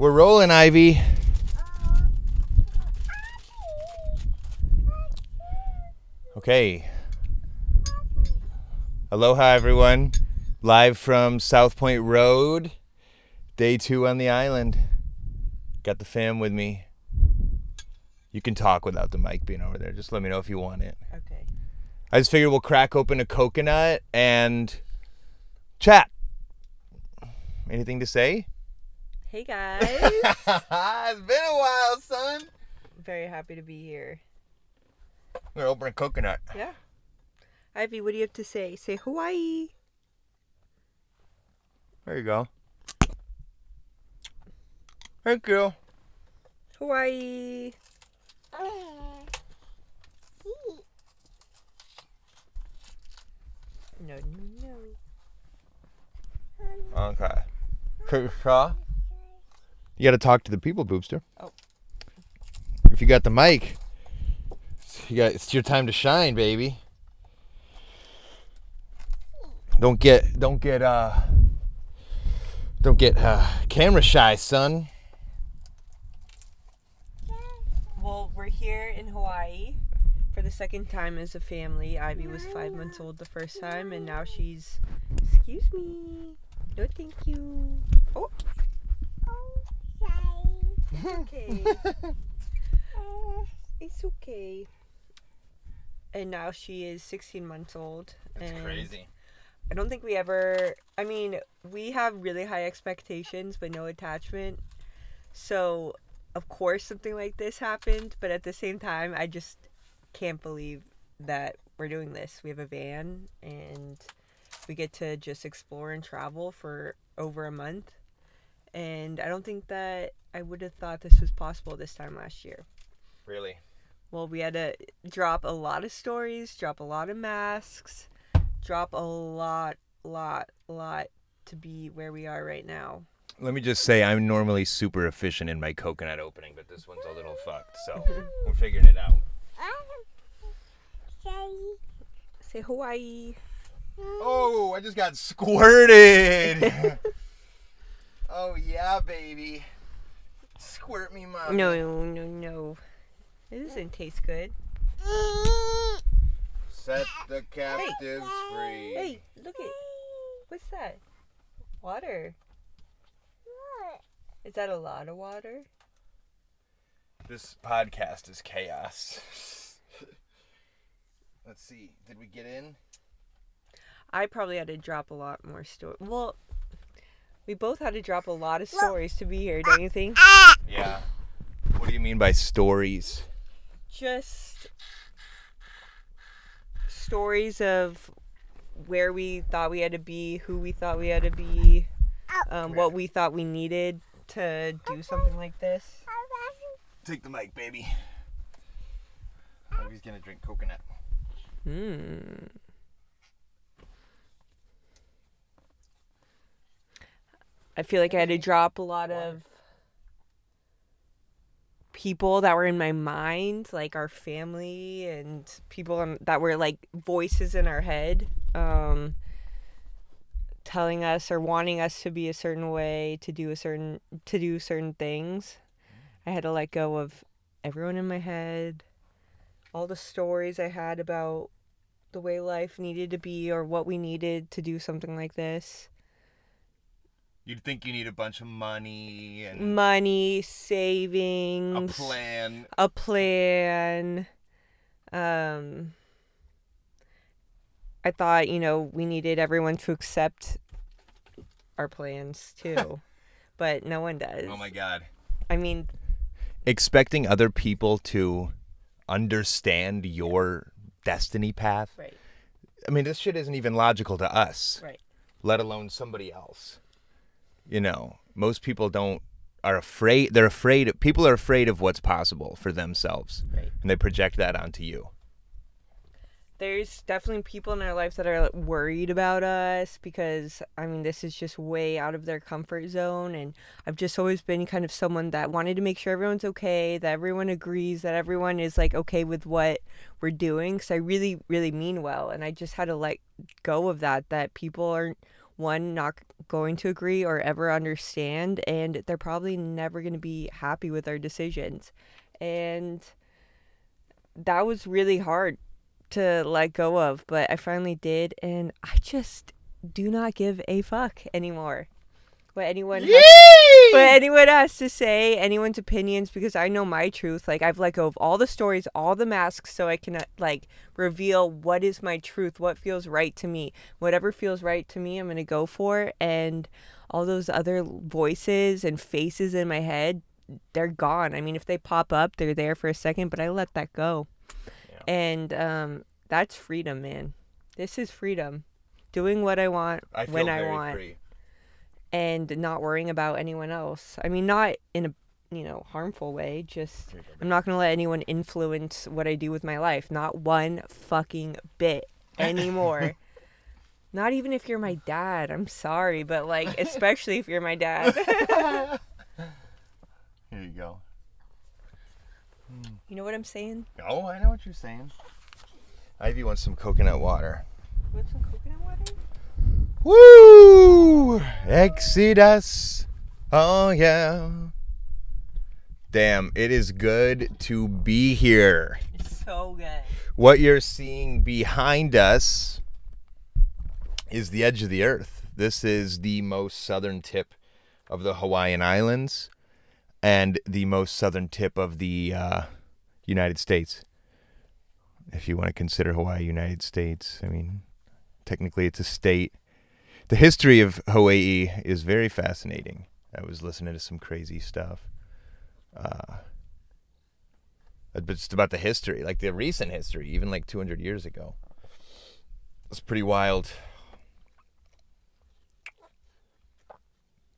We're rolling, Ivy. Okay. Aloha, everyone. Live from South Point Road. Day two on the island. Got the fam with me. You can talk without the mic being over there. Just let me know if you want it. Okay. I just figured we'll crack open a coconut and chat. Anything to say? Hey guys. it's been a while, son. Very happy to be here. We're gonna open a coconut. Yeah. Ivy, what do you have to say? Say Hawaii. There you go. Thank you. Hawaii. No, no, no. Okay. Kershaw. You gotta talk to the people, Boopster. Oh. If you got the mic, you got it's your time to shine, baby. Don't get don't get uh don't get uh camera shy, son. Well, we're here in Hawaii for the second time as a family. Ivy was five months old the first time, and now she's. Excuse me. No, thank you. Oh. It's okay. Uh, it's okay. And now she is 16 months old. That's and crazy. I don't think we ever. I mean, we have really high expectations, but no attachment. So, of course, something like this happened. But at the same time, I just can't believe that we're doing this. We have a van and we get to just explore and travel for over a month. And I don't think that I would have thought this was possible this time last year. Really. Well, we had to drop a lot of stories, drop a lot of masks, drop a lot, lot, lot to be where we are right now. Let me just say I'm normally super efficient in my coconut opening, but this one's a little fucked, so we're figuring it out. Say Hawaii. Oh, I just got squirted. oh yeah, baby. Squirt me, mom. No, no, no. It doesn't taste good. Set the captives free. Hey, look at What's that? Water. Is that a lot of water? This podcast is chaos. Let's see. Did we get in? I probably had to drop a lot more story. Well, we both had to drop a lot of stories to be here, don't you think? Yeah. What do you mean by stories? Just stories of where we thought we had to be, who we thought we had to be, um, what we thought we needed to do something like this. Take the mic, baby. He's gonna drink coconut. Hmm. I feel like I had to drop a lot of people that were in my mind, like our family and people that were like voices in our head, um, telling us or wanting us to be a certain way, to do a certain to do certain things. I had to let go of everyone in my head, all the stories I had about the way life needed to be or what we needed to do something like this. You'd think you need a bunch of money and Money, savings, a plan. a plan. Um, I thought, you know, we needed everyone to accept our plans too, but no one does. Oh my god. I mean, Expecting other people to understand your destiny path. right, I mean, this shit isn't even logical to us, right. let alone somebody else. You know, most people don't are afraid. They're afraid. People are afraid of what's possible for themselves, Right. and they project that onto you. there's definitely people in our lives that are worried about us because I mean this is just way out of their comfort zone and I've just always been kind of someone that wanted to make sure everyone's okay, that everyone agrees, that everyone is like okay with what we're doing cuz I really really mean well and I just had to let go of that that people aren't one not going to agree or ever understand and they're probably never going to be happy with our decisions. And that was really hard to let go of but i finally did and i just do not give a fuck anymore what anyone has, what anyone has to say anyone's opinions because i know my truth. Like i've let go of all the stories all the masks so i can uh, like reveal what is my truth what feels right to me. Whatever feels right to me i'm going to go for and all those other voices and faces in my head they're gone. I mean if they pop up they're there for a second but i let that go. And um that's freedom man. This is freedom. Doing what i want I feel when i want. free. And not worrying about anyone else. I mean, not in a you know harmful way. Just I'm not gonna let anyone influence what I do with my life. Not one fucking bit anymore. not even if you're my dad. I'm sorry, but like especially if you're my dad. Here you go. Hmm. you know what I'm saying? Oh, I know what you're saying. Ivy wants some coconut water. Want some coconut water? Woo! Exodus. Oh yeah. Damn, it is good to be here. It's so good. What you're seeing behind us is the edge of the earth. This is the most southern tip of the Hawaiian Islands and the most southern tip of the uh, United States. If you want to consider Hawaii United States, I mean, technically it's a state. The history of Hawaii is very fascinating. I was listening to some crazy stuff. Uh, but just about the history, like the recent history, even like 200 years ago. It's pretty wild.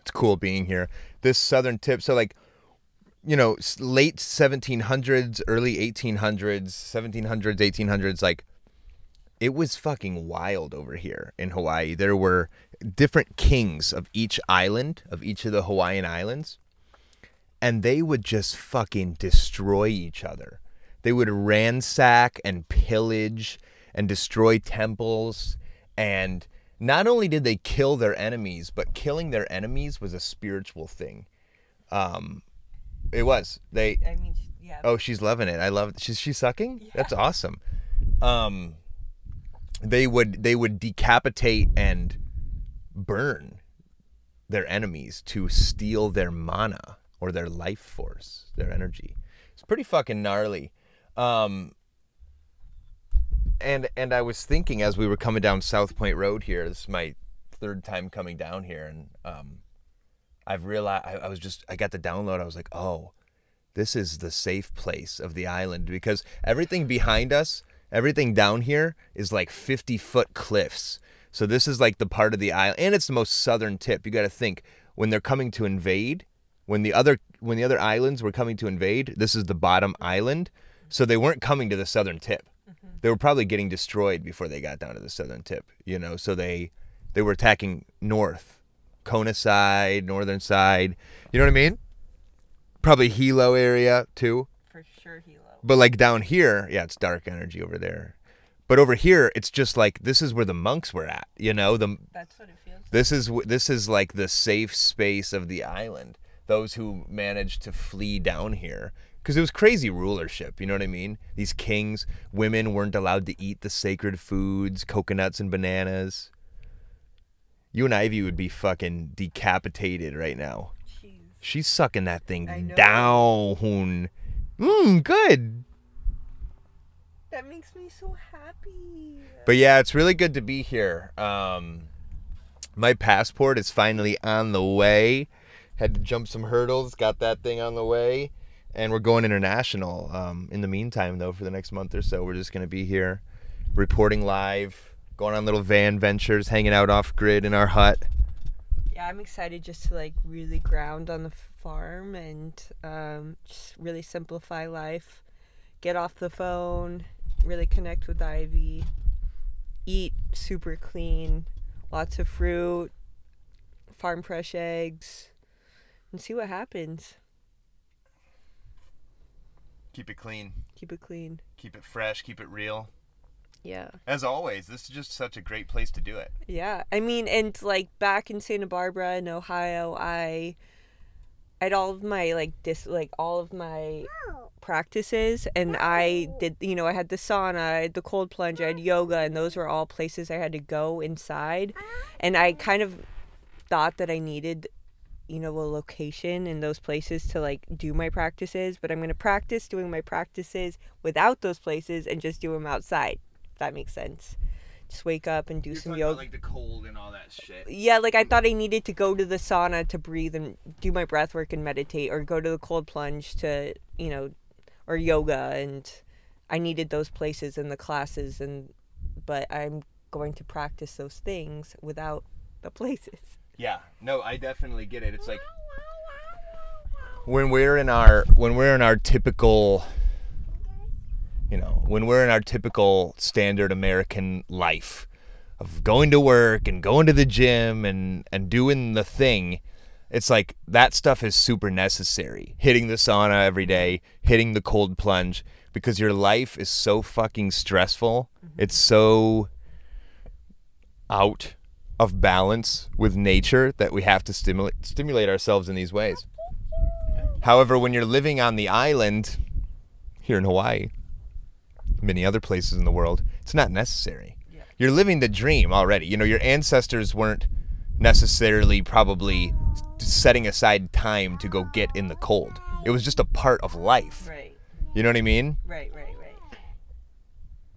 It's cool being here. This southern tip, so like, you know, late 1700s, early 1800s, 1700s, 1800s, like, it was fucking wild over here in Hawaii. There were different kings of each island, of each of the Hawaiian islands and they would just fucking destroy each other. They would ransack and pillage and destroy temples. And not only did they kill their enemies, but killing their enemies was a spiritual thing. Um, it was. They. I mean, yeah. Oh, she's loving it. I love. She's she's sucking. That's awesome. Um, they would they would decapitate and burn their enemies to steal their mana or their life force, their energy. It's pretty fucking gnarly. Um, and and I was thinking as we were coming down South Point Road here. This is my third time coming down here, and um, I've realized I, I was just I got the download. I was like, oh, this is the safe place of the island because everything behind us, everything down here is like 50 foot cliffs. So this is like the part of the island, and it's the most southern tip. You got to think when they're coming to invade, when the other when the other islands were coming to invade, this is the bottom island. So they weren't coming to the southern tip. Mm-hmm. They were probably getting destroyed before they got down to the southern tip. You know, so they they were attacking north, Kona side, northern side. You know what I mean? Probably Hilo area too. For sure, Hilo. But like down here, yeah, it's dark energy over there. But over here, it's just like this is where the monks were at. You know, the That's what it feels. this is this is like the safe space of the island. Those who managed to flee down here because it was crazy rulership. You know what I mean? These kings, women weren't allowed to eat the sacred foods, coconuts and bananas. You and Ivy would be fucking decapitated right now. Jeez. She's sucking that thing down. Mmm, good. That makes me so happy. But yeah, it's really good to be here. Um, my passport is finally on the way. Had to jump some hurdles, got that thing on the way, and we're going international. Um, in the meantime, though, for the next month or so, we're just gonna be here, reporting live, going on little van ventures, hanging out off grid in our hut. Yeah, I'm excited just to like really ground on the farm and um, just really simplify life. Get off the phone, really connect with Ivy, eat super clean, lots of fruit, farm fresh eggs, and see what happens. Keep it clean, Keep it clean. keep it fresh, keep it real. Yeah. As always, this is just such a great place to do it. Yeah. I mean, and like back in Santa Barbara in Ohio, I had all of my like dis like all of my practices and I did you know, I had the sauna, I had the cold plunge, I had yoga and those were all places I had to go inside. And I kind of thought that I needed you know, a location in those places to like do my practices, but I'm going to practice doing my practices without those places and just do them outside. If that makes sense. Just wake up and do some yoga. like the cold and all that shit. yeah, like I thought I needed to go to the sauna to breathe and do my breath work and meditate, or go to the cold plunge to, you know, or yoga. And I needed those places and the classes. And, but I'm going to practice those things without the places. Yeah, no, I definitely get it. It's like when we're in our when we're in our typical you know, when we're in our typical standard American life of going to work and going to the gym and and doing the thing, it's like that stuff is super necessary. Hitting the sauna every day, hitting the cold plunge because your life is so fucking stressful. Mm-hmm. It's so out of balance with nature that we have to stimulate stimulate ourselves in these ways. However, when you're living on the island here in Hawaii, many other places in the world, it's not necessary. Yeah. You're living the dream already. You know, your ancestors weren't necessarily probably setting aside time to go get in the cold. It was just a part of life. Right. You know what I mean? Right, right, right.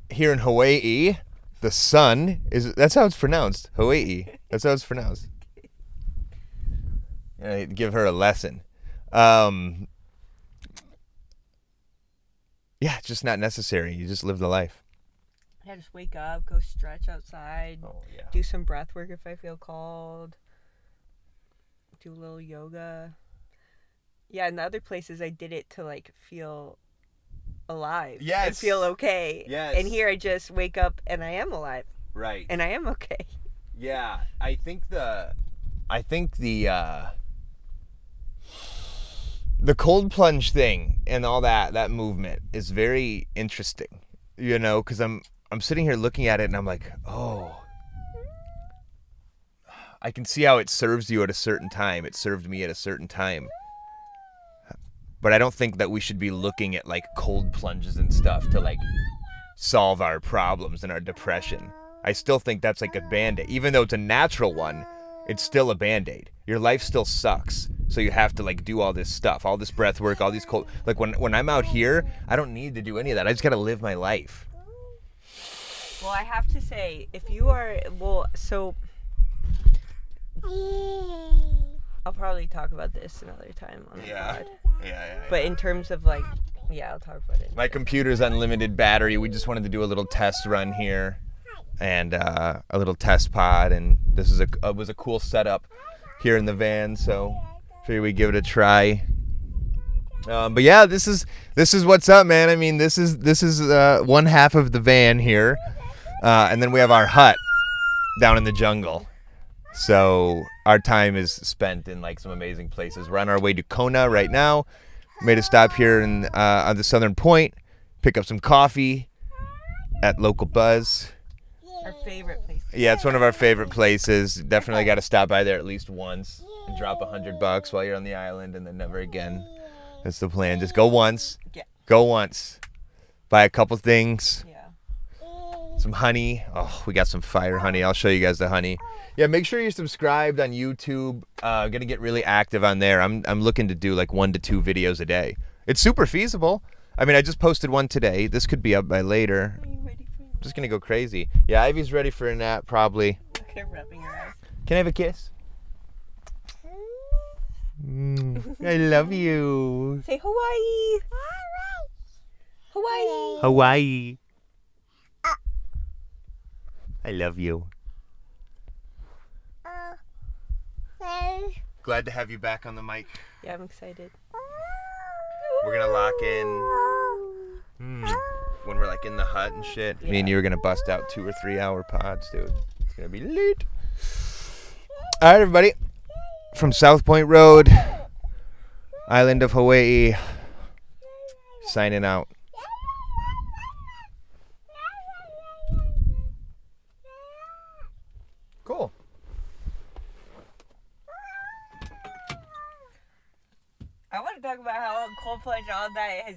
Here in Hawaii, the sun is that's how it's pronounced. Hawaii. That's how it's pronounced. Yeah, give her a lesson. Um, yeah, it's just not necessary. You just live the life. Yeah, just wake up, go stretch outside, Oh yeah. do some breath work if I feel called, do a little yoga. Yeah, in the other places I did it to like feel alive. And Yes. feel okay. Yes. And here I just wake up and I am alive Right. and I am okay. Yeah, I think the I think the uh the cold plunge thing and all that that movement is very interesting. You know, cuz I'm I'm sitting here looking at it and I'm like, "Oh, I can see how it serves you at a certain time. It served me at a certain time." But I don't think that we should be looking at like cold plunges and stuff to like solve our problems and our depression. I still think that's like a band aid. Even though it's a natural one, it's still a band aid. Your life still sucks. So you have to like do all this stuff, all this breath work, all these cold like when when I'm out here, I don't need to do any of that. I just gotta live my life. Well, I have to say, if you are well, so I'll probably talk about this another time on the Yeah. pod. Yeah, yeah. But in terms of like, yeah, I'll talk about it. My computer's unlimited battery. We just wanted to do a little test run here, and uh, a little test pod. And this is a uh, was a cool setup here in the van. So we give it a try. Um, but yeah, this is this is what's up, man. I mean, this is this is uh, one half of the van here, uh, and then we have our hut down in the jungle. So our time is spent in like some amazing places. We're on our way to Kona right now. Made a stop here in uh, on the southern point, pick up some coffee at local Buzz. Our favorite place. Yeah, it's one of our favorite places. Definitely got to stop by there at least once and drop a hundred bucks while you're on the island, and then never again. That's the plan. Just go once. Yeah. Go once. Buy a couple things. Yeah. Some honey. Oh, we got some fire honey. I'll show you guys the honey. Yeah, make sure you're subscribed on YouTube. Uh, gonna get really active on there. I'm I'm looking to do like one to two videos a day. It's super feasible. I mean, I just posted one today. This could be up by later. Just gonna go crazy. Yeah, Ivy's ready for a nap probably. Look at her rubbing her eyes. Can I have a kiss? Mm, I love you. Say Hawaii. Hawaii. Hawaii. I love you. Glad to have you back on the mic. Yeah, I'm excited. We're gonna lock in mm, when we're like in the hut and shit. Yeah. Me and you are gonna bust out two or three hour pods, dude. It's gonna be lit. All right, everybody, from South Point Road, island of Hawaii, signing out. Cool. I want to talk about how Coldplay All Night has.